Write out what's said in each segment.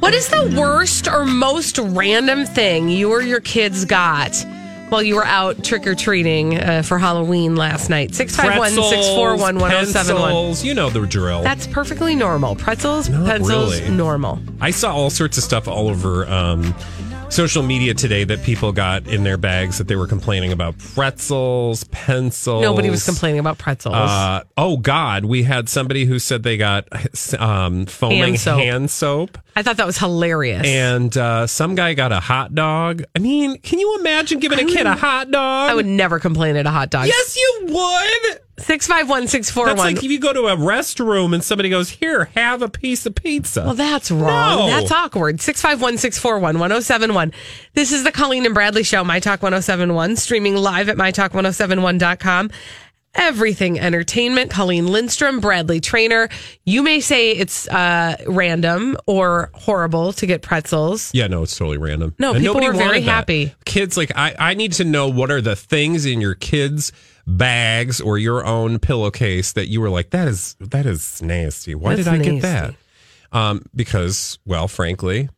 What is the worst or most random thing you or your kids got while you were out trick or treating uh, for Halloween last night? 651 641 1071. You know the drill. That's perfectly normal. Pretzels, Not pencils, really. normal. I saw all sorts of stuff all over um, social media today that people got in their bags that they were complaining about pretzels, pencils. Nobody was complaining about pretzels. Uh, oh God, we had somebody who said they got um, foaming Hand soap. hand soap. I thought that was hilarious. And uh, some guy got a hot dog. I mean, can you imagine giving a kid a hot dog? I would never complain at a hot dog. Yes, you would. 651 That's 641. like if you go to a restroom and somebody goes, "Here, have a piece of pizza." Well, that's wrong. No. That's awkward. 651 641 1071. This is the Colleen and Bradley Show, My Talk 1071, streaming live at MyTalk1071.com. Everything entertainment. Colleen Lindstrom, Bradley Traynor. You may say it's uh, random or horrible to get pretzels. Yeah, no, it's totally random. No, And people were very that. happy. Kids, like, I, I need to know what are the things in your kids' bags or your own pillowcase that you were like, that is that is nasty. Why That's did I get that? Um, because, well, frankly,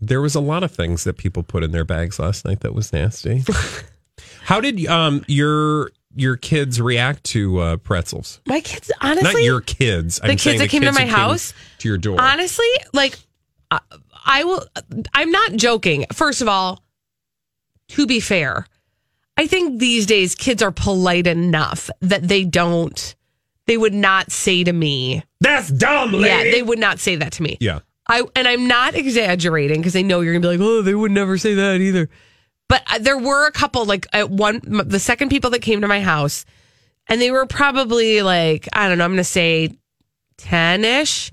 there was a lot of things that people put in their bags last night that was nasty. How did um your your kids react to uh, pretzels? My kids, honestly, Not your kids. The kids that came to my house? to your door. Honestly, like I, I will. I'm not joking. First of all, to be fair, I think these days kids are polite enough that they don't. They would not say to me, That's dumb, lady. "Yeah." They would not say that to me. yeah. I and I'm not exaggerating because I know you're gonna be like, "Oh, they would never say that either." But uh, there were a couple, like at one, the second people that came to my house, and they were probably like, I don't know, I'm gonna say ten ish,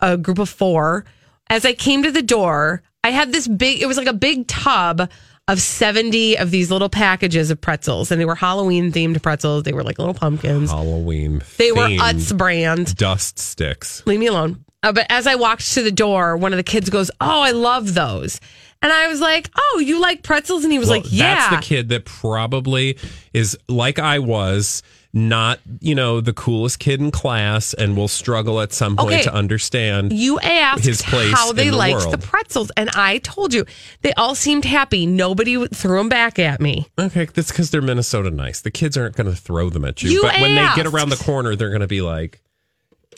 a group of four. As I came to the door, I had this big. It was like a big tub of 70 of these little packages of pretzels, and they were Halloween themed pretzels. They were like little pumpkins. Halloween. They were Utz brand dust sticks. leave me alone. Uh, but as I walked to the door, one of the kids goes, "Oh, I love those," and I was like, "Oh, you like pretzels?" And he was Well, like, "Yeah." That's the kid that probably is like I was, not, you know, the coolest kid in class and will struggle at some point Okay. to understand. You asked his place how they the liked world. the pretzels, and I told you they all seemed happy. Nobody threw them back at me. Okay, that's because they're Minnesota nice. The kids aren't going to throw them at you. You but when they get around the corner, they're going to be like,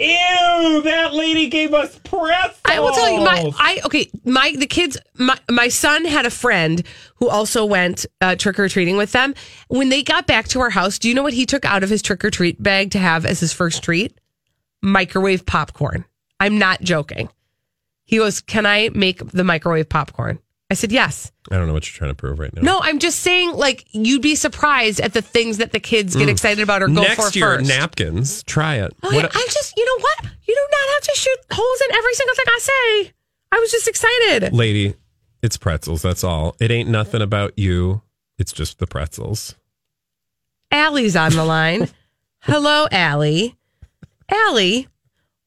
Ew, that lady gave us pretzels. I will tell you, my I okay, my the kids, my my son had a friend who also went uh, trick or treating with them. When they got back to our house, do you know what he took out of his trick or treat bag to have as his first treat? Microwave popcorn. I'm not joking. He goes, "Can I make the microwave popcorn?" I said, "Yes." I don't know what you're trying to prove right now. No, I'm just saying, like you'd be surprised at the things that the kids get excited about or go Mm. Next for year, first. napkins. Try it. Oh, What- I just, you know what? You do not have to shoot holes in every single thing I say. I was just excited. lady, it's pretzels. That's all. It ain't nothing about you. It's just the pretzels. Allie's on the line. Hello, Allie. Allie,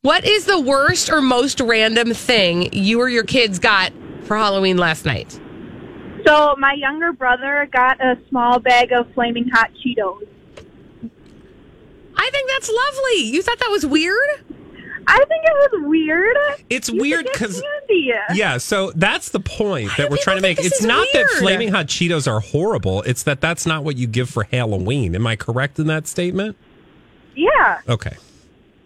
what is the worst or most random thing you or your kids got for Halloween last night? So my younger brother got a small bag of flaming hot Cheetos. I think that's lovely. You thought that was weird? I think it was weird. It's You weird should get 'cause- candy. Yeah, so that's the point that we're trying to make. It's is not that flaming hot Cheetos are horrible. It's that that's not what you give for Halloween. Am I correct in that statement? Yeah. Okay.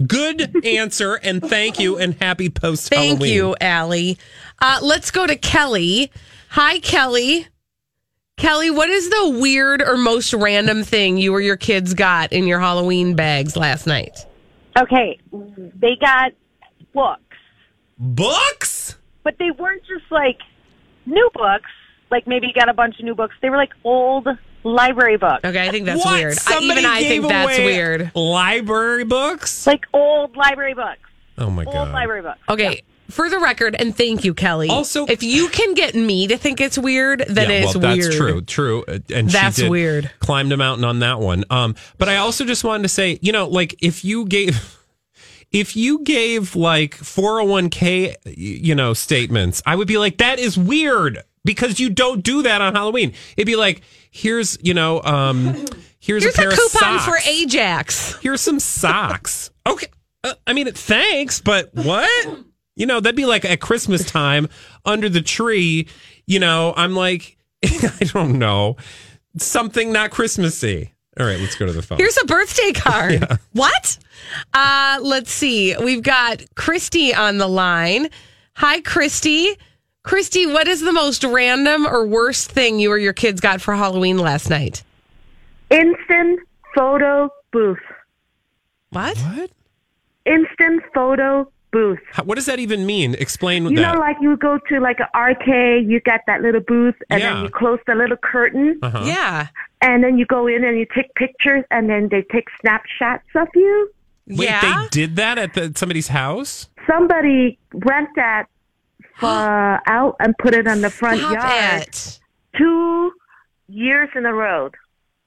Good answer, and thank you, and happy post Halloween. Thank you, Allie. Uh, let's go to Kelly. Hi, Kelly. Kelly, what is the weird or most random thing you or your kids got in your Halloween bags last night? Okay, they got books, Books? but they weren't just like new books. Like maybe you got a bunch of new books. They were like old library books, Okay, I think that's What? weird. I, Somebody even I gave think that's away weird. Library books? like old library books, Oh my god. old god. library books. Okay. For the record, and thank you, Kelly. Also- if you can get me to think it's weird, then yeah, it's well, weird. that's true. True. Uh, And That's she did weird. Climbed a mountain on that one. Um, but I also just wanted to say, you know, like if you gave if you gave like 401k, you know, statements, I would be like, that is weird because you don't do that on Halloween. It'd be like, here's, you know, um, here's, Here's a a, coupon for. Ajax. Here's some socks. okay. Uh, I mean, thanks, but what? You know, that'd be like at Christmas time under the tree. You know, I'm like, I don't know, something not Christmassy. All right, let's go to the phone. Here's a birthday card. What? Uh, let's see. We've got Christy on the line. Hi, Christy. Christy, what is the most random or worst thing you or your kids got for Halloween last night? Instant photo booth. What? what? Instant photo booth. How, what does that even mean? Explain You that. know, like you go to like an arcade, you get that little booth, and Yeah. then you close the little curtain, uh-huh. Yeah. and then you go in and you take pictures, and then they take snapshots of you. Wait, yeah. they did that at the, somebody's house? Somebody rent that uh, out and put it on the front Stop yard it. two years in a row.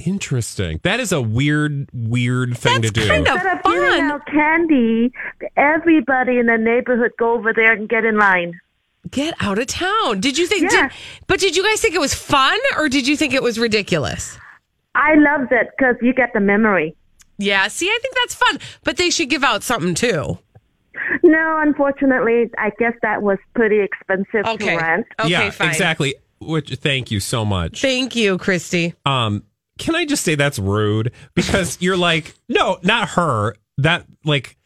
Interesting. That is a weird, weird thing That's to do. kind of Instead of giving fun. out candy, everybody in the neighborhood go over there and get in line. Get out of town. Did you think? Yeah. Did, but did you guys think it was fun or did you think it was ridiculous? I loved it because you get the memory. Yeah. See, I think that's fun, but they should give out something too. No, unfortunately, I guess that was pretty expensive Okay. to rent. Okay. yeah, fine. exactly. Which, thank you so much. Thank you, Christy. Um, can I just say that's rude because you're like, no, not her. That like,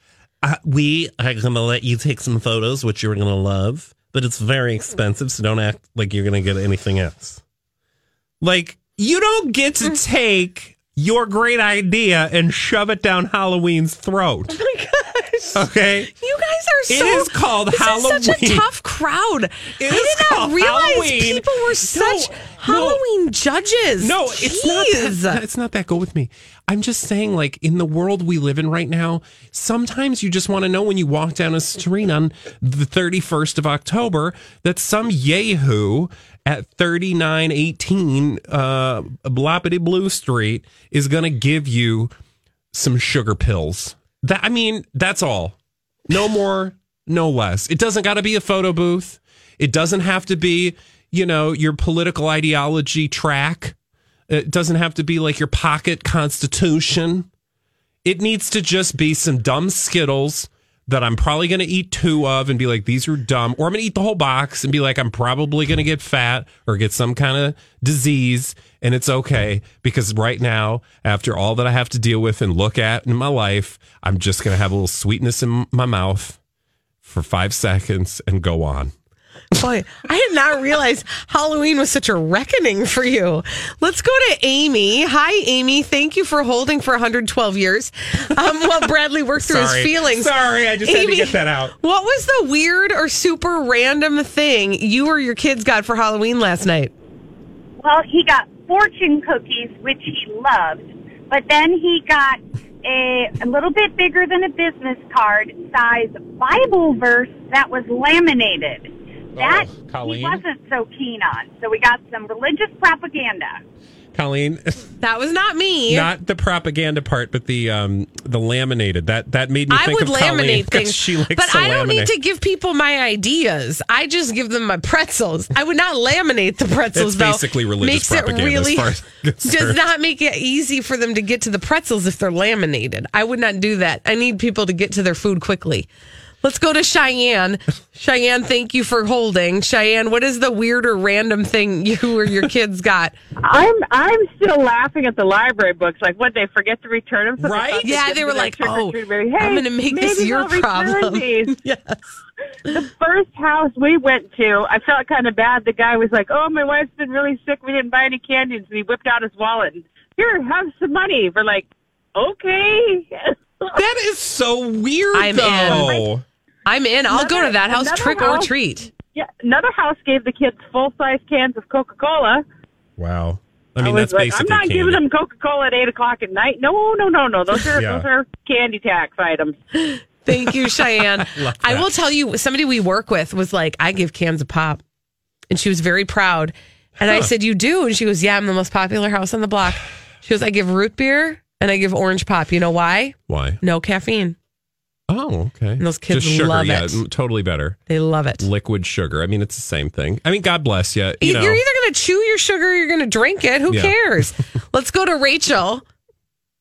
uh, we are gonna let you take some photos, which you're gonna love, but it's very expensive, so don't act like you're gonna get anything else. Like, you don't get to Mm. take your great idea and shove it down Halloween's throat. Okay. You guys are It so. is called this Is such a tough crowd. It I is did not realize Halloween. people were such no. Halloween judges. No, it's not that. It's not that. Go with me. I'm just saying, like in the world we live in right now, sometimes you just want to know when you walk down a street on the 31st of October that some yahoo at 3918 uh, Bloppity Blue Street is going to give you some sugar pills. That I mean, that's all. No more, no less. It doesn't got to be a photo booth. It doesn't have to be, you know, your political ideology track. It doesn't have to be like your pocket constitution. It needs to just be some dumb Skittles that I'm probably going to eat two of and be like, these are dumb. Or I'm going to eat the whole box and be like, I'm probably going to get fat or get some kind of disease. And it's okay because right now, after all that I have to deal with and look at in my life, I'm just going to have a little sweetness in my mouth for five seconds and go on. Boy, I did not realize Halloween was such a reckoning for you. Let's go to Amy. Hi, Amy. Thank you for holding for 112 years. Um, while Bradley worked through his feelings. Sorry, I just had to get that out. What was the weird or super random thing you or your kids got for Halloween last night? Well, he got fortune cookies, which he loved, but then he got a, a little bit bigger than a business card size Bible verse that was laminated. That he Colleen? wasn't so keen on. So we got some religious propaganda. Colleen, That was not me. not the propaganda part, but the um the laminated. That that made me I think would of Colleen laminate because things, She likes but to I don't laminate. need to give people my ideas. I just give them my pretzels. I would not laminate the pretzels. That's though. basically religious Makes it propaganda as really far as does not make it easy for them to get to the pretzels if they're laminated. I would not do that. I need people to get to their food quickly. Let's go to Cheyenne. Cheyenne, thank you for holding. Cheyenne, what is the weird or random thing you or your kids got? I'm I'm still laughing at the library books. Like, what they forget to return them? So Right? thought they'd Yeah, they were like, trick or "Oh, treat. Maybe, I'm gonna make this your they'll problem." these." Yes. the first house we went to, I felt kind of bad. The guy was like, "Oh, my wife's been really sick. We didn't buy any candies." And he whipped out his wallet and here, have some money. We're like, okay. That is so weird, I'm in. Though. I'm in. I'll go to that house, Another trick or treat. yeah, another house gave the kids full size cans of Coca Cola. Wow. I mean, was that's like, I'm not candy. giving them Coca Cola at eight o'clock at night. No, no, no, no. Those are Yeah. those are candy tax items. Thank you, Cheyenne. Love I will tell you, somebody we work with was like, I give cans of pop. And she was very proud. And I said, You do? And she goes, Yeah, I'm the most popular house on the block. She goes, I give root beer and I give orange pop. You know why? Why? No caffeine. Oh, okay. And those kids Just sugar, love yeah, it. totally better. They love it. Liquid sugar. I mean, it's the same thing. I mean, God bless you. You know, You're either going to chew your sugar or you're going to drink it. Who Yeah. cares? Let's go to Rachel.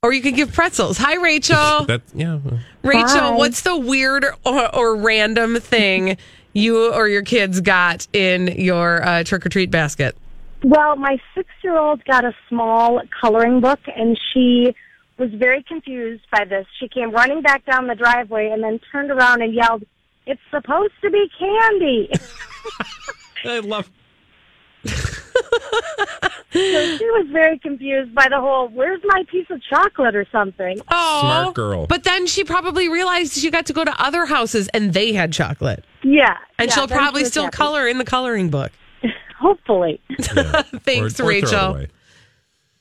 Or you could give pretzels. Hi, Rachel. that yeah. Rachel, Hi. what's the weird or, or random thing you or your kids got in your uh, trick or treat basket? Well, my six year old got a small coloring book and she was very confused by this. She came running back down the driveway and then turned around and yelled, It's supposed to be candy. I love. so she was very confused by the whole, Where's my piece of chocolate or something? Oh, Smart girl. But then she probably realized she got to go to other houses and they had chocolate. Yeah. And yeah, she'll probably she still happy. color in the coloring book. Hopefully. Yeah. Thanks, Or- or Rachel.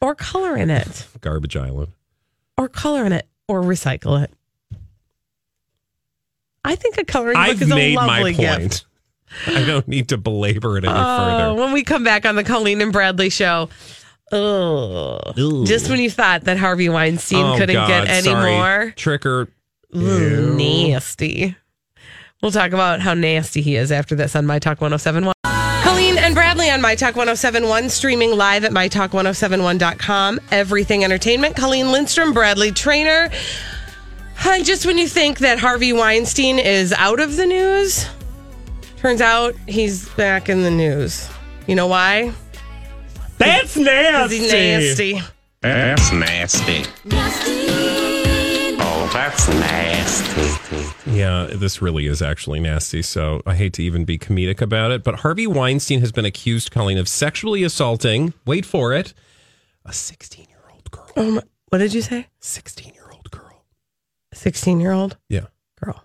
Or color in it. Garbage island. Or color in it. Or recycle it. I think a coloring book I've is a made my lovely point. gift. I don't need to belabor it any Oh, further. when we come back on the Colleen and Bradley show. Ugh. Just when you thought that Harvey Weinstein Oh, couldn't God, get any sorry. more. Trick or nasty. We'll talk about how nasty he is after this on My Talk 1071. Colleen Bradley on My Talk 1071, streaming live at MyTalk1071.com. Everything Entertainment. Colleen Lindstrom, Bradley Traynor. And just when you think that Harvey Weinstein is out of the news, turns out he's back in the news. You know why? That's nasty. he's nasty. That's nasty. Oh, that's nasty. Yeah, this really is actually nasty. So I hate to even be comedic about it, but Harvey Weinstein has been accused, Colleen, of sexually assaulting. Wait for it, a 16 year old girl. Oh what did you say? 16 year old girl. 16 year old Yeah. girl.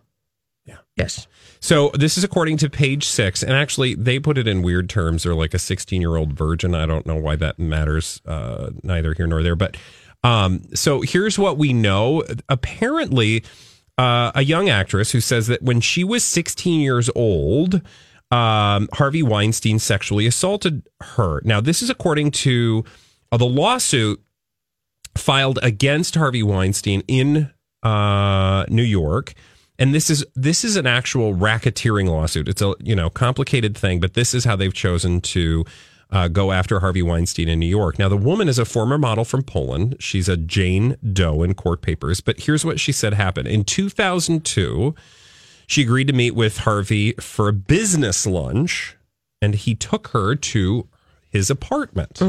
Yeah. Yes. So this is according to page six, and actually they put it in weird terms. They're like a 16 year old virgin. I don't know why that matters, uh, neither here nor there. But um, so here's what we know. Apparently, uh, a young actress who says that when she was 16 years old, um, Harvey Weinstein sexually assaulted her. Now, this is according to uh, the lawsuit filed against Harvey Weinstein in uh, New York. And this is this is an actual racketeering lawsuit. It's a you know complicated thing, but this is how they've chosen to uh, go after Harvey Weinstein in New York. Now, the woman is a former model from Poland. She's a Jane Doe in court papers. But here's what she said happened in 2002. She agreed to meet with Harvey for a business lunch, and he took her to his apartment.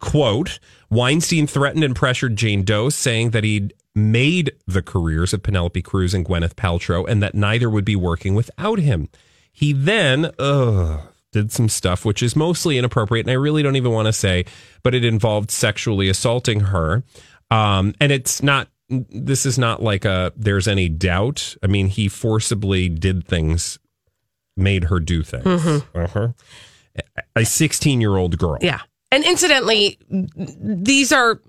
Quote Weinstein threatened and pressured Jane Doe, saying that he'd made the careers of Penelope Cruz and Gwyneth Paltrow and that neither would be working without him. He then ugh, did some stuff which is mostly inappropriate, and I really don't even want to say, but it involved sexually assaulting her. Um, and it's not, this is not like a, there's any doubt. I mean, he forcibly did things, made her do things. Uh-huh. A 16 year old girl. Yeah. And incidentally, these are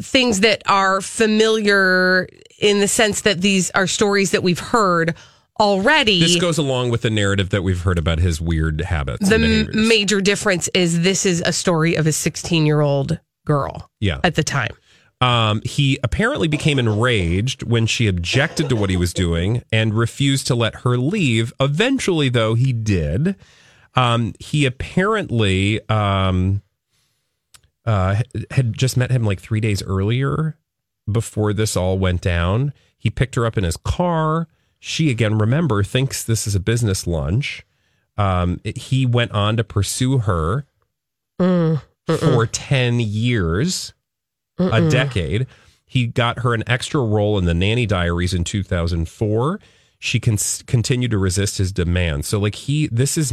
things that are familiar in the sense that these are stories that we've heard already. This goes along with the narrative that we've heard about his weird habits. the m- major difference is this is a story of a 16 year old girl yeah. at the time. Um, he apparently became enraged when she objected to what he was doing and refused to let her leave. Eventually, though, he did. Um, he apparently um, uh, had just met him like three days earlier before this all went down. He picked her up in his car. She again, remember, thinks this is a business lunch. Um, it- he went on to pursue her for 10 years, a decade. He got her an extra role in the Nanny Diaries in 2004. She can continued to resist his demands. So, like, he, this is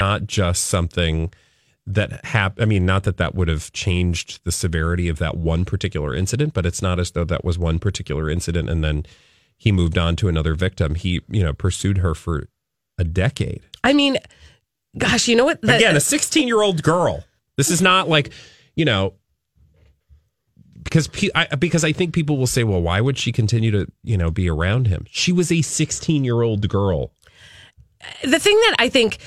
Not just something that happened. I mean, not that that would have changed the severity of that one particular incident, but it's not as though that was one particular incident and then he moved on to another victim. He, you know, pursued her for a decade. I mean, gosh, you know what? Again, a 16 year old girl. This is not like, you know, because pe- I, because I think people will say, well, why would she continue to, you know, be around him? She was a 16 year old girl. The thing that I think,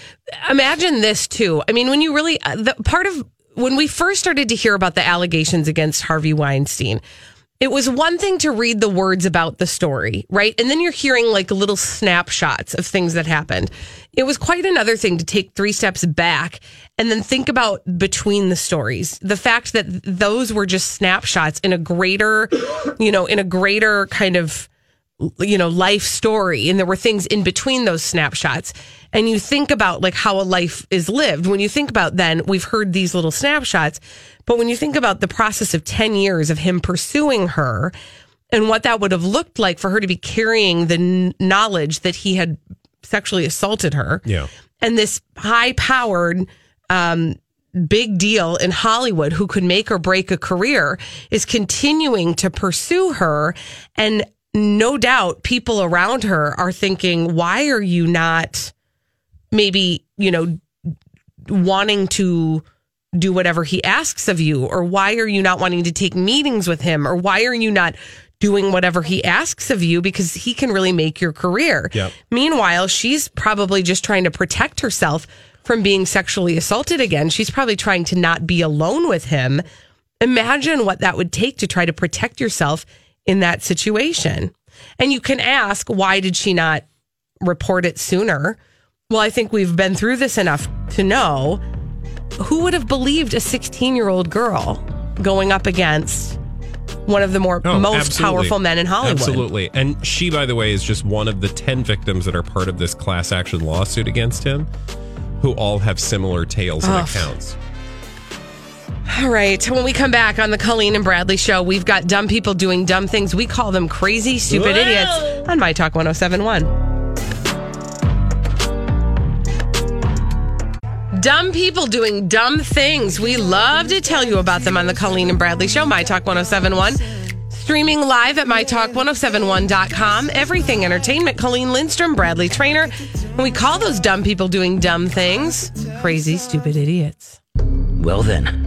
imagine this too. I mean, when you really, uh, the part of when we first started to hear about the allegations against Harvey Weinstein, it was one thing to read the words about the story, right? And then you're hearing like little snapshots of things that happened. It was quite another thing to take three steps back and then think about between the stories. The fact that those were just snapshots in a greater, you know, in a greater kind of you know life story and there were things in between those snapshots and you think about like how a life is lived when you think about then we've heard these little snapshots but when you think about the process of 10 years of him pursuing her and what that would have looked like for her to be carrying the n- knowledge that he had sexually assaulted her Yeah. and this high powered um, big deal in Hollywood who could make or break a career is continuing to pursue her. And no doubt people around her are thinking, why are you not maybe, you know, wanting to do whatever he asks of you? Or why are you not wanting to take meetings with him? Or why are you not doing whatever he asks of you? Because he can really make your career. Yep. Meanwhile, she's probably just trying to protect herself from being sexually assaulted again. She's probably trying to not be alone with him. Imagine what that would take to try to protect yourself in that situation. And you can ask, why did she not report it sooner? Well, I think we've been through this enough to know who would have believed a 16 year old girl going up against one of the more Oh, most absolutely. powerful men in Hollywood? Absolutely. And she, by the way, is just one of the 10 victims that are part of this class action lawsuit against him, who all have similar tales and accounts. All right. When we come back on the Colleen and Bradley show, we've got dumb people doing dumb things. We call them crazy, stupid Whoa. idiots on My Talk 1071. Dumb people doing dumb things. We love to tell you about them on the Colleen and Bradley show, My Talk 1071. Streaming live at mytalk1071.com. Everything Entertainment. Colleen Lindstrom, Bradley Traynor. And we call those dumb people doing dumb things crazy, stupid idiots. Well, then,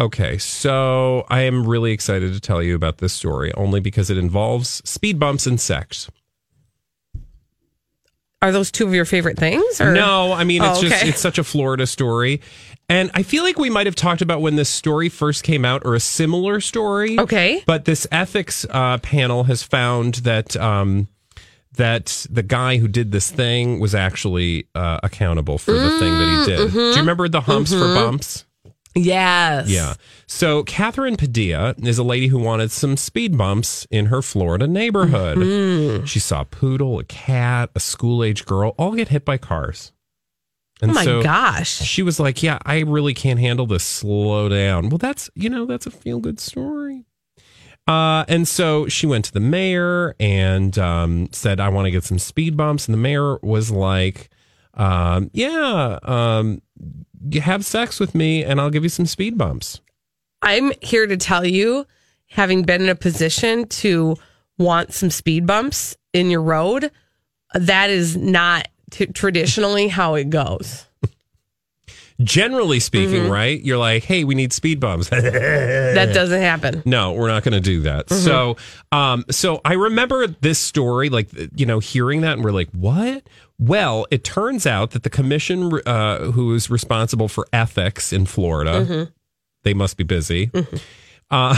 Okay, so I am really excited to tell you about this story only because it involves speed bumps and sex. Are those two of your favorite things? Or? No, I mean it's Oh, just it's such a Florida story. And I feel like we might have talked about when this story first came out or a similar story. Okay. But this ethics uh, panel has found that um, that the guy who did this thing was actually uh, accountable for the thing that he did. Do you remember the humps for bumps? Yes. Yeah. So Catherine Padilla is a lady who wanted some speed bumps in her Florida neighborhood. She saw a poodle, a cat, a school age girl all get hit by cars. Oh my gosh. She was like, "Yeah, I really can't handle this. Slow down." Well, that's you know that's a feel good story. Uh, and so she went to the mayor and um, said, "I want to get some speed bumps." And the mayor was like, um, "Yeah, um, have sex with me, and I'll give you some speed bumps." I'm here to tell you, having been in a position to want some speed bumps in your road, that is not t- traditionally how it goes. Generally speaking, Mhm. right? You're like, "Hey, we need speed bumps." That doesn't happen. No, we're not going to do that. Mhm. So, um, so I remember this story, like you know, hearing that, and we're like, "What?" Well, it turns out that the commission, uh, who is responsible for ethics in Florida, Mhm. they must be busy. Uh,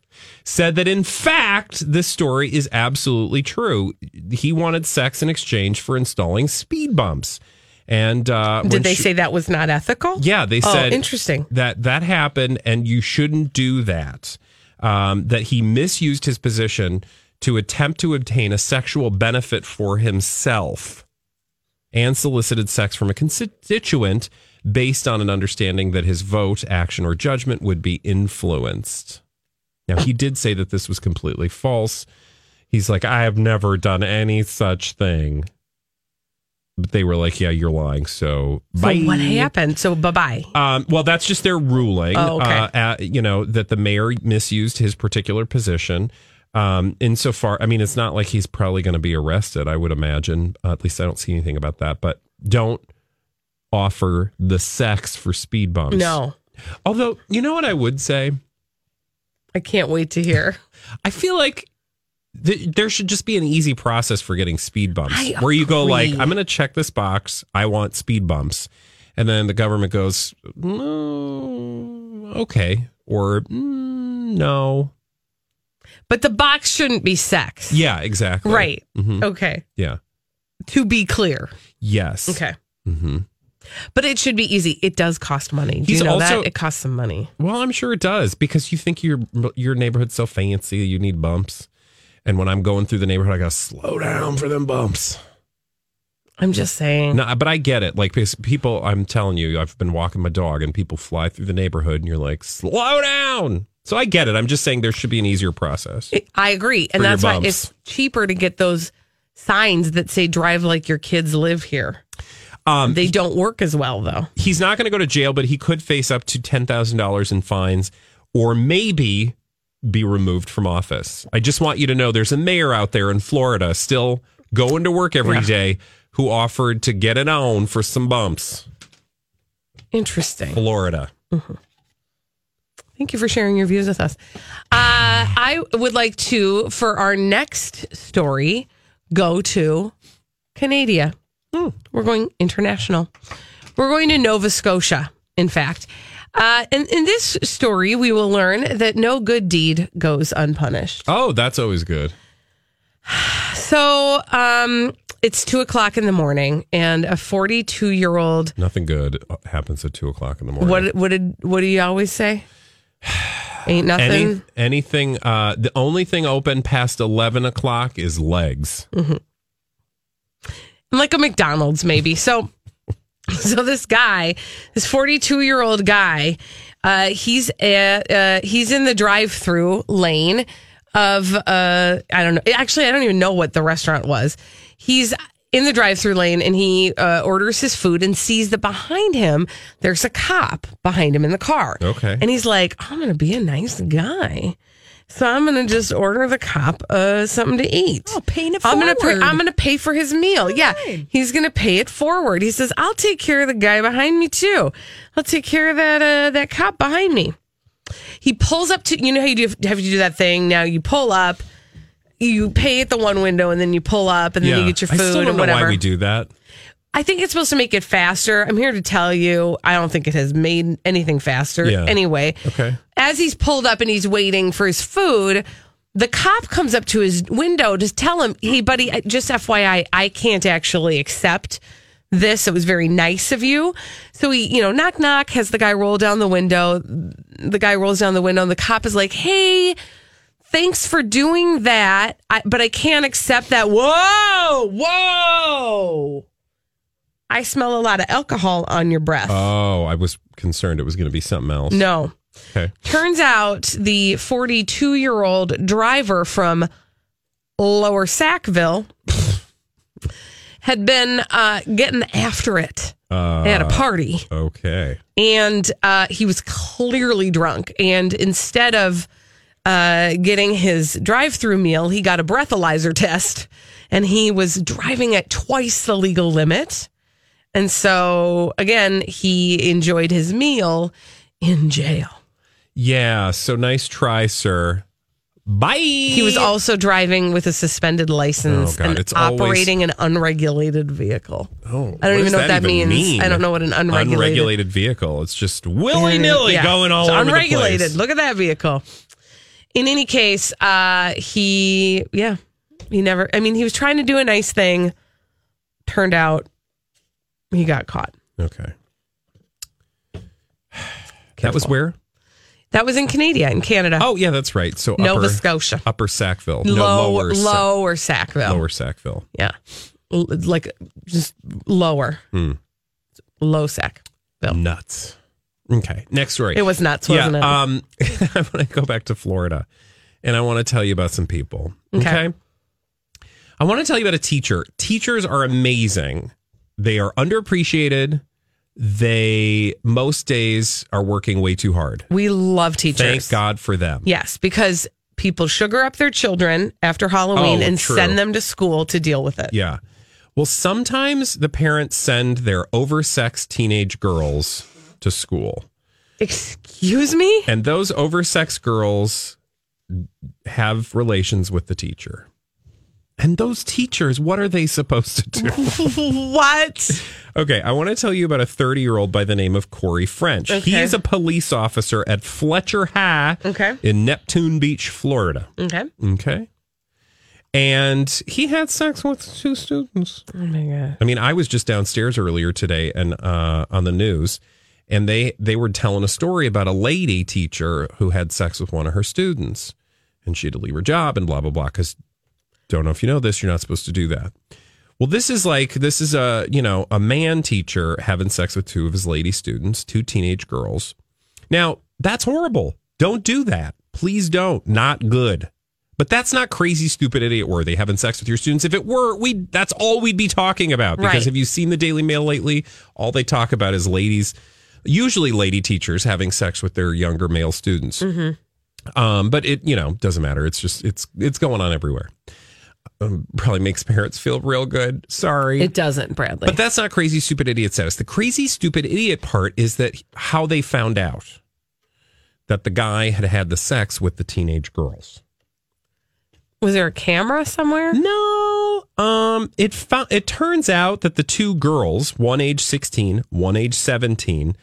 said that in fact, this story is absolutely true. He wanted sex in exchange for installing speed bumps. And uh, Did they she- say that was not ethical? yeah, they Oh, said interesting. that that happened, and you shouldn't do that. Um, that he misused his position to attempt to obtain a sexual benefit for himself, and solicited sex from a constituent based on an understanding that his vote, action, or judgment would be influenced. Now, he did say that this was completely false. He's like, I have never done any such thing. But they were like, Yeah, you're lying. So, So bye. what happened? So bye bye. Um, well, that's just their ruling. Oh, okay. uh, you know that the mayor misused his particular position. Um, insofar, I mean, it's not like he's probably going to be arrested. I would imagine. Uh, at least I don't see anything about that. But don't offer the sex for speed bumps. No. Although, you know what I would say. I can't wait to hear. I feel like th- there should just be an easy process for getting speed bumps I where you go like i'm going to check this box i want speed bumps and then the government goes no okay or "Mm, no But the box shouldn't be sex. yeah exactly Right. Mhm. Okay. yeah To be clear. yes Okay. hmm But it should be easy. It does cost money. Do He's you know also- that? It costs some money. well i'm sure it does because you think your your neighborhood's so fancy you need bumps and when i'm going through the neighborhood i gotta slow down for them bumps I'm just saying. No, but I get it. Like people, I'm telling you, I've been walking my dog, and people fly through the neighborhood, and you're like, slow down. So I get it. I'm just saying there should be an easier process. I agree. And that's why bumps. it's cheaper to get those signs that say drive like your kids live here. Um, They don't work as well though. he's not going to go to jail, but he could face up to ten thousand dollars in fines, or maybe be removed from office. I just want you to know there's a mayor out there in Florida still going to work every day Yeah. who offered to get it on for some bumps. Interesting. Florida. Thank you for sharing your views with us. Uh, I would like to, for our next story, go to Canada. We're going international. We're going to Nova Scotia, in fact. Uh, and in this story, we will learn that no good deed goes unpunished. Oh, that's always good. So um, it's two o'clock in the morning, and a 42 year old. Nothing good happens at two o'clock in the morning. What what did what do you always say? Ain't nothing. Any, anything. Uh, the only thing open past eleven o'clock is legs. like a McDonald's maybe. So so this guy, this 42 year old guy, uh, he's uh, uh, he's in the drive through lane of uh, I don't know. Actually, I don't even know what the restaurant was. He's in the drive through lane and he uh, orders his food and sees that behind him there's a cop behind him in the car. Okay. And he's like, I'm gonna be a nice guy. So I'm gonna just order the cop uh, something to eat. Oh, paying it I'm gonna pay. I'm gonna pay for his meal. Yeah, he's gonna pay it forward. He says, "I'll take care of the guy behind me too. I'll take care of that uh, that cop behind me." He pulls up to you know how you do have to do that thing. Now you pull up, you pay at the one window, and then you pull up, and then you get your food I still don't and know whatever. why we do that. I think it's supposed to make it faster. I'm here to tell you, I don't think it has made anything faster. Yeah. Anyway, Okay. as he's pulled up and he's waiting for his food, the cop comes up to his window to tell him, "Hey, buddy, just FYI, I can't actually accept this. It was very nice of you." So he, you know, knock knock, has the guy roll down the window. The guy rolls down the window, and the cop is like, "Hey." Thanks for doing that, I, but I can't accept that. Whoa, whoa! I smell a lot of alcohol on your breath. Oh, I was concerned it was going to be something else. no, Okay. Turns out the 42 year old driver from Lower Sackville had been uh, getting after it Uh, at a party. Okay. And uh, he was clearly drunk. And instead of uh, getting his drive through meal, he got a breathalyzer test and he was driving at twice the legal limit. And so, again, he enjoyed his meal in jail. Yeah. So nice try, sir. Bye. He was also driving with a suspended license Oh, God, and it's always- operating an unregulated vehicle. Oh, I don't even know what that even means. mean? I don't know what an unregulated, unregulated vehicle. It's just willy nilly Yeah. going all It's over unregulated. the place. Look at that vehicle. In any case, uh, he yeah, he never. I mean, he was trying to do a nice thing. Turned out he got caught. Okay. That was where? That was in Canada, in Canada. Oh, yeah, that's right. So Nova upper, Scotia. Upper Sackville. no, Low, lower, lower Sackville. lower Sackville. Yeah, L- like just lower, Hmm. low Sackville. Nuts. Okay. Next story. It was nuts, wasn't it? Um, I want to go back to Florida and I want to tell you about some people. Okay. okay? I want to tell you about a teacher. Teachers are amazing. They are underappreciated. They most days are working way too hard. We love teachers. Thank God for them. Yes, because people sugar up their children after Halloween Oh, and true. send them to school to deal with it. Yeah. Well, sometimes the parents send their oversexed teenage girls to school. Excuse me? And those oversexed girls have relations with the teacher. And those teachers, what are they supposed to do? what? Okay, I want to tell you about a 30 year old by the name of Corey French. He is a police officer at Fletcher High Okay. in Neptune Beach, Florida. Okay. Okay. And he had sex with two students. Oh my god. I mean, I was just downstairs earlier today and uh, on the news, and they they were telling a story about a lady teacher who had sex with one of her students, and she had to leave her job and blah blah blah. Because don't know if you know this, you're not supposed to do that. Well, this is like this is a you know a man teacher having sex with two of his lady students, two teenage girls. Now that's horrible. Don't do that. Please don't. Not good. But that's not crazy, stupid, idiot worthy having sex with your students. If it were, we that's all we'd be talking about. Because Right. have you seen the Daily Mail lately? All they talk about is ladies, usually lady teachers having sex with their younger male students. Mm-hmm. Um, but it you know doesn't matter. It's just it's it's going on everywhere. Um, probably makes parents feel real good. Sorry, It doesn't, Bradley. but that's not crazy, stupid idiot status. The crazy, stupid idiot part is that how they found out that the guy had had the sex with the teenage girls. Was there a camera somewhere? No. Um, it found, it turns out that the two girls, one age 16, one age 17,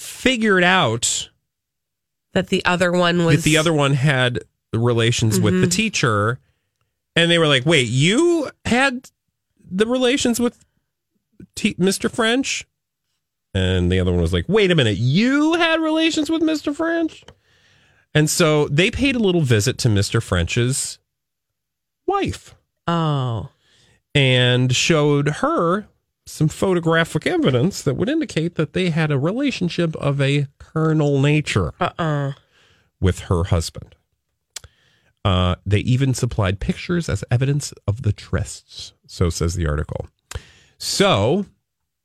figured out That the other one was that the other one had relations with the Mhm. teacher. And they were like, wait, you had the relations with Mr. French? And the other one was like, wait a minute, you had relations with Mr. French? And so they paid a little visit to Mr. French's wife Oh. and showed her some photographic evidence that would indicate that they had a relationship of a carnal nature Uh-uh. with her husband. Uh, they even supplied pictures as evidence of the trysts. So says the article. So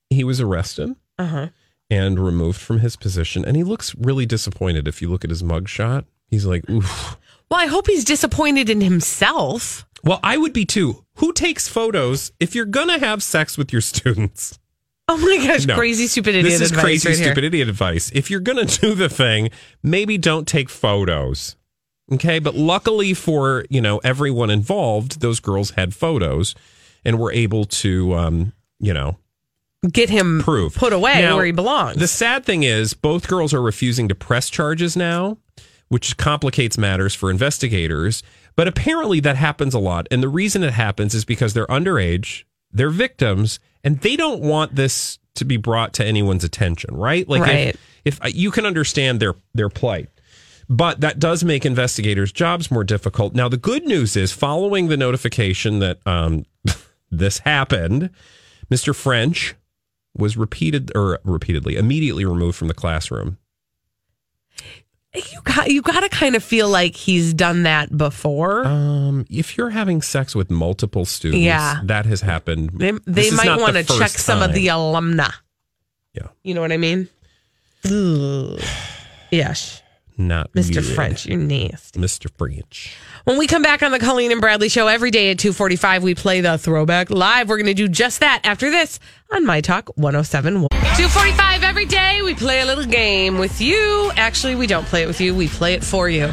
he was arrested Uh-huh. and removed from his position, and he looks really disappointed. If you look at his mugshot, he's like, "Oof." Well, I hope he's disappointed in himself. Well, I would be too. Who takes photos if you're gonna have sex with your students? Oh my gosh, No. crazy stupid idiot This is advice crazy, right here. idiot advice. If you're going to do the thing, maybe don't take photos. Okay. But luckily for, you know, everyone involved, those girls had photos and were able to, um, you know, Get him proof. put away Now, where he belongs. The sad thing is, both girls are refusing to press charges now, which complicates matters for investigators. But apparently that happens a lot. And the reason it happens is because they're underage, they're victims, and they don't want this to be brought to anyone's attention, right? Like Right. if, if you can understand their their plight. But that does make investigators' jobs more difficult. Now, the good news is, following the notification that um, this happened, Mr. French was repeated or repeatedly immediately removed from the classroom. You got you got to kind of feel like he's done that before. Um, if you're having sex with multiple students, Yeah. that has happened. they they might want to check first some of the time. alumna. Yeah. You know what I mean? Ugh. Yes. Not Mr. good. French, you're nasty. Mr. French. When we come back on the Colleen and Bradley show every day at 2:45, we play the throwback live. We're going to do just that after this on My Talk 1071. 2:45 every day, we play a little game with you. Actually, we don't play it with you. We play it for you.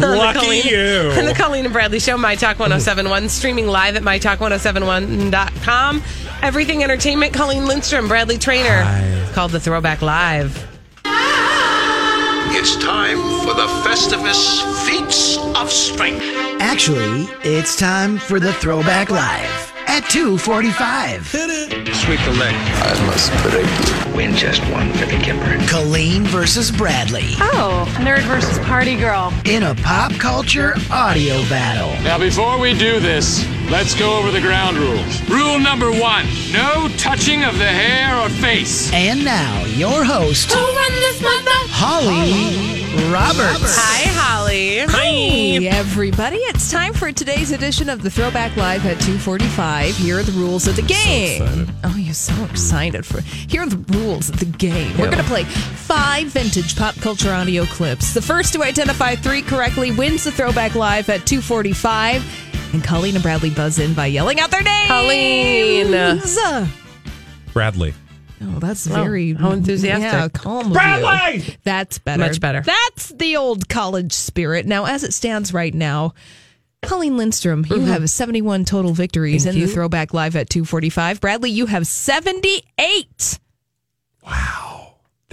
Lucky Colleen- you. On the Colleen and Bradley Show, My Talk 1071, streaming live at MyTalk1071.com. Everything Entertainment, Colleen Lindstrom, Bradley Traynor. It's called the Throwback Live. It's time for the Festivus Feats of Strength. Actually, it's time for the Throwback Live at 245. Sweep the leg. I must predict you win just one for the Gipper. Colleen versus Bradley Oh, nerd versus party girl. in a pop culture audio battle. Now, before we do this, let's go over the ground rules. Rule number one no touching of the hair or face. And now, your host, Holly Roberts. Hi, Holly. Hey, everybody. It's time for today's edition of the Throwback Live at 245. Here are the rules of the game. oh, you're so excited for Here are the rules of the game. We're going to play five vintage pop culture audio clips. The first to identify three correctly wins the Throwback Live at 245. And Colleen and Bradley buzz in by yelling out their names. Colleen. Bradley. Oh, that's Wow, very how enthusiastic. Yeah, calm. of you. Bradley! That's better. Much better. That's the old college spirit. Now, as it stands right now, Colleen Lindstrom, you have 71 total victories Mm-hmm. Thank in you. the throwback live at 245. Bradley, you have 78.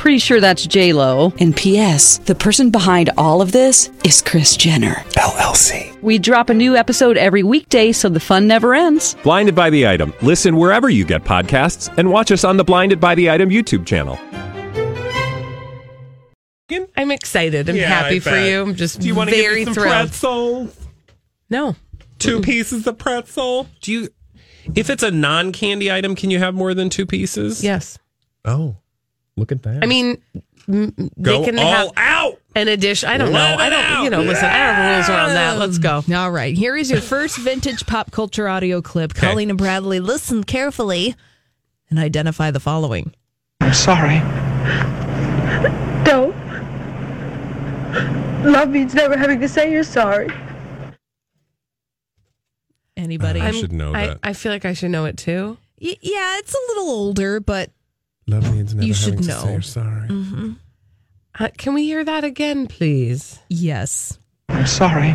Pretty sure that's J Lo. And P.S. The person behind all of this is Kris Jenner. LLC. We drop a new episode every weekday, so the fun never ends. Blinded by the item. Listen wherever you get podcasts, and watch us on the Blinded by the Item YouTube channel. I'm excited. I'm Yeah, happy I for bet. you. I'm just Do you wanna give me very some thrilled. pretzels? No. Two pieces of pretzel. Do you? If it's a non-candy item, can you have more than two pieces? Yes. Oh, look at that. I mean, m- Go they can all have out. an addition. I don't Let know. I don't. out. You know, listen. I don't have rules around that. Let's go. All right. Here is your first vintage pop culture audio clip. Okay. Colleen and Bradley, listen carefully and identify the following. I'm sorry. Don't. Love means never having to say you're sorry. Anybody? I I'm- should know I, that. I feel like I should know it too. Y- yeah, it's a little older, but Love means never You having should to know. say you're sorry. mhm. Uh, can we hear that again, please? yes. I'm sorry.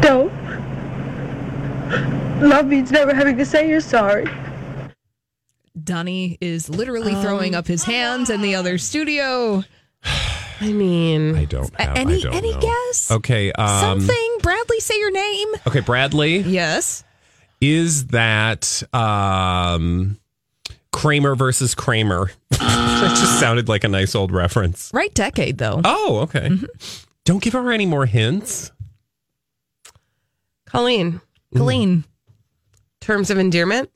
Don't. Love means never having to say you're sorry. Donnie is literally throwing up his hands in the other studio. I mean, I don't have. any I don't any know. guess? Okay. Um, Something? Bradley, say your name. Okay, Bradley. Yes. Is that um, Kramer versus Kramer? that just sounded like a nice old reference. Right decade though. Oh, okay. Mm-hmm. Don't give her any more hints. Colleen, mm. Colleen. terms of endearment.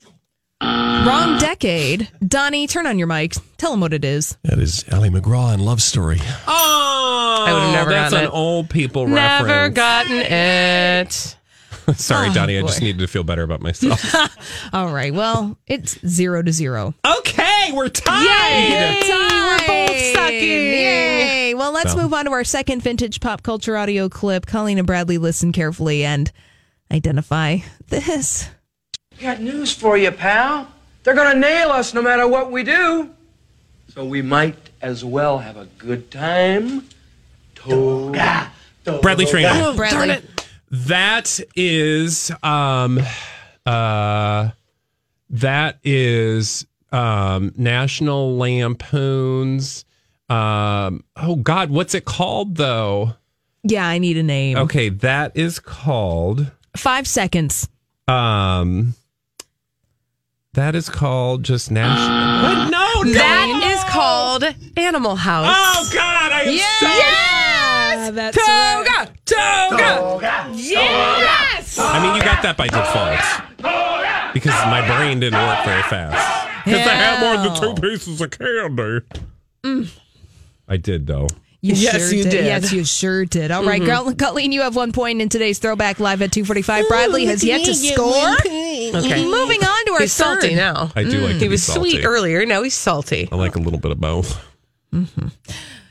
Wrong decade. Donnie, turn on your mic. Tell him what it is. That is Ali MacGraw in Love Story. Oh, I would have never that's gotten an it. old people Never reference. gotten it. Sorry, Oh, Donnie. I just needed to feel better about myself. All right. Well, it's zero to zero. okay, we're tied. Yay! We're both sucking. Yay! Well, let's Well. move on to our second vintage pop culture audio clip. Colleen and Bradley listen carefully and identify this. Got news for you, pal. They're gonna nail us no matter what we do. So we might as well have a good time. Toga. Bradley Traynor. Oh, Bradley. That is um uh that is um National Lampoon's um oh god what's it called though Yeah, I need a name. okay that is called Five seconds. um that is called just national what no no That is called Animal House. oh god I am so Yeah, Ah, that's right. Toga! Yes! I mean you got that by default because my brain didn't work very fast because I had more than two pieces of candy I did though You Yes, sure you did. Yes, you sure did. All right, mm-hmm. Girl- Colleen, you have one point in today's throwback live at 245. Bradley has yet to score. Okay. Mm-hmm. Moving on to our He's salty now. I do like mm. to He be was salty. sweet earlier. Now he's salty. I like a little bit of both mm-hmm.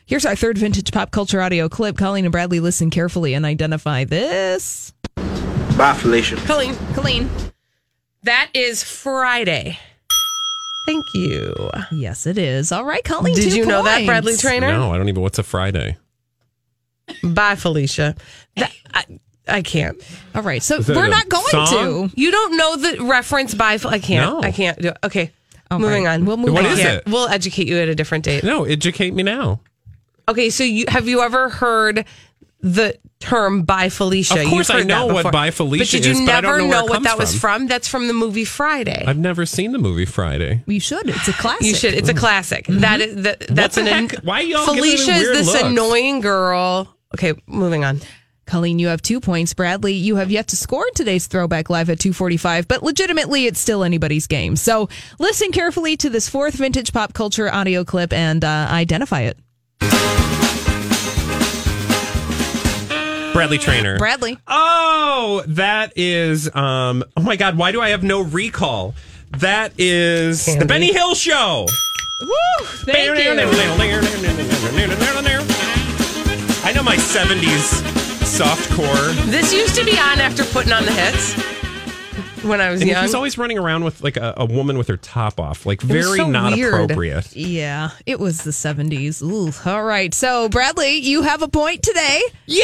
Here's our third vintage pop culture audio clip. Colleen and Bradley listen carefully and identify this. Bye, Felicia. Colleen, Colleen. that is Friday. Thank you. Yes, it is. All right, Colleen. Did two you know that. Bradley Traynor? no I don't even what's a Friday Bye, Felicia. That, I, I can't. All right, so we're not going song? to. You don't know the reference by. I can't. No. I can't do it. Okay. All Moving right, on. we'll move What on. is it? We'll educate you at a different date. No, educate me now. Okay, so you have you ever heard the term "bye Felicia"? Of course I know what "Bye Felicia" but did you is, never don't know what comes that was from. from? That's from the movie Friday. I've never seen the movie Friday. You should. It's a classic. you should. It's a classic. That is that, that's the an. heck? Why y'all giving me Felicia is this looks? annoying girl. Okay, moving on. Colleen, you have two points. Bradley, you have yet to score in today's throwback live at 245, but legitimately, it's still anybody's game. So listen carefully to this fourth vintage pop culture audio clip and uh, identify it. Bradley Traynor. Bradley. Oh, that is um oh my god, why do I have no recall? That is the Benny Hill show. Woo! Thank I know my 70s softcore. This used to be on after putting on the hits when I was And young. he's always running around with like a, a woman with her top off, like very so not weird. appropriate. Yeah, it was the 70s. Ooh, all right. So, Bradley, you have a point today. Yay!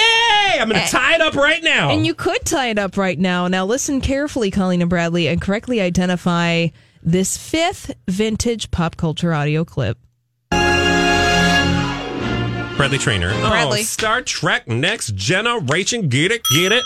I'm gonna tie it up right now. And you could tie it up right now. Now, listen carefully, Colleen and Bradley, and correctly identify this fifth vintage pop culture audio clip. Bradley Traynor. Bradley. Oh, Star Trek Next Generation. Get it? Get it?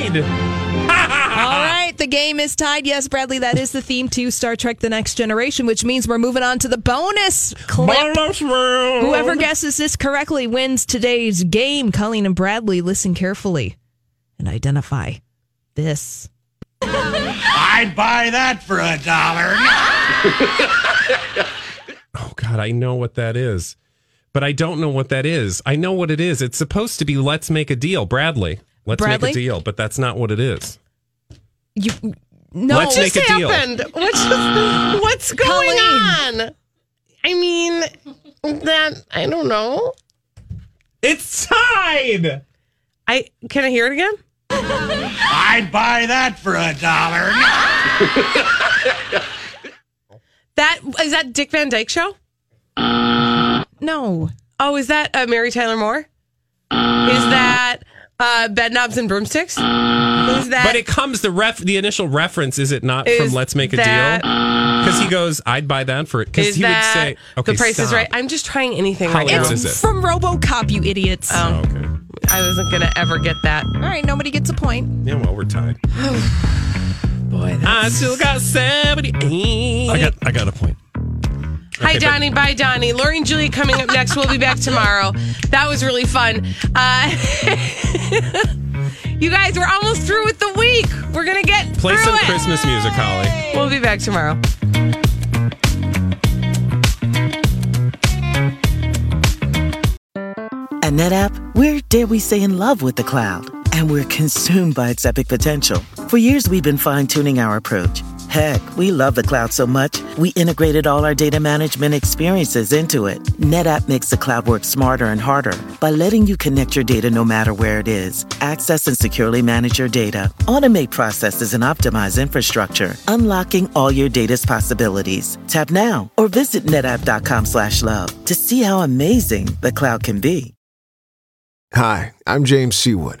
Tied! All right, the game is tied. Yes, Bradley, that is the theme to Star Trek The Next Generation, which means we're moving on to the bonus clip. Bonus round. Whoever guesses this correctly wins today's game. Colleen and Bradley, listen carefully and identify this. I'd buy that for a dollar. Oh God, I know what that is, but I don't know what that is. I know what it is. It's supposed to be "Let's make a deal," Bradley. Let's Bradley? make a deal, but that's not what it is. You no, Let's What's make a deal. happened? What's just, what's going Colleen. on? I mean, that I don't know. It's tied. I can I hear it again? I'd buy that for a dollar. That is that Dick Van Dyke show? no. Oh, is that uh, Mary Tyler Moore? Is that uh, Bedknobs and Broomsticks? Is that But it comes the ref. The initial reference is it not Is from "Let's make a that- deal"? Because he goes, "I'd buy that for it." Because is he would that say, "Okay, the price is stop. right"? I'm just trying anything How right now. old is it? From RoboCop, you idiots. Oh, okay. I wasn't gonna ever get that. All right, nobody gets a point. Yeah, well, we're tied. Boy, I still got seventy. I got I got a point. Hi, Okay, but- Donnie. Bye, Donnie. Lori and Julie coming up next. We'll be back tomorrow. That was really fun. Uh, you guys, we're almost through with the week. We're going to get Play through some it. Christmas music, Holly. We'll be back tomorrow. At NetApp, we're, dare we say, in love with the cloud, and we're consumed by its epic potential. For years, we've been fine tuning our approach, Heck, we love the cloud so much, we integrated all our data management experiences into it. NetApp makes the cloud work smarter and harder by letting you connect your data no matter where it is, access and securely manage your data, automate processes, and optimize infrastructure, unlocking all your data's possibilities. Tap now or visit netapp.com slash love to see how amazing the cloud can be. Hi, I'm James Seawood,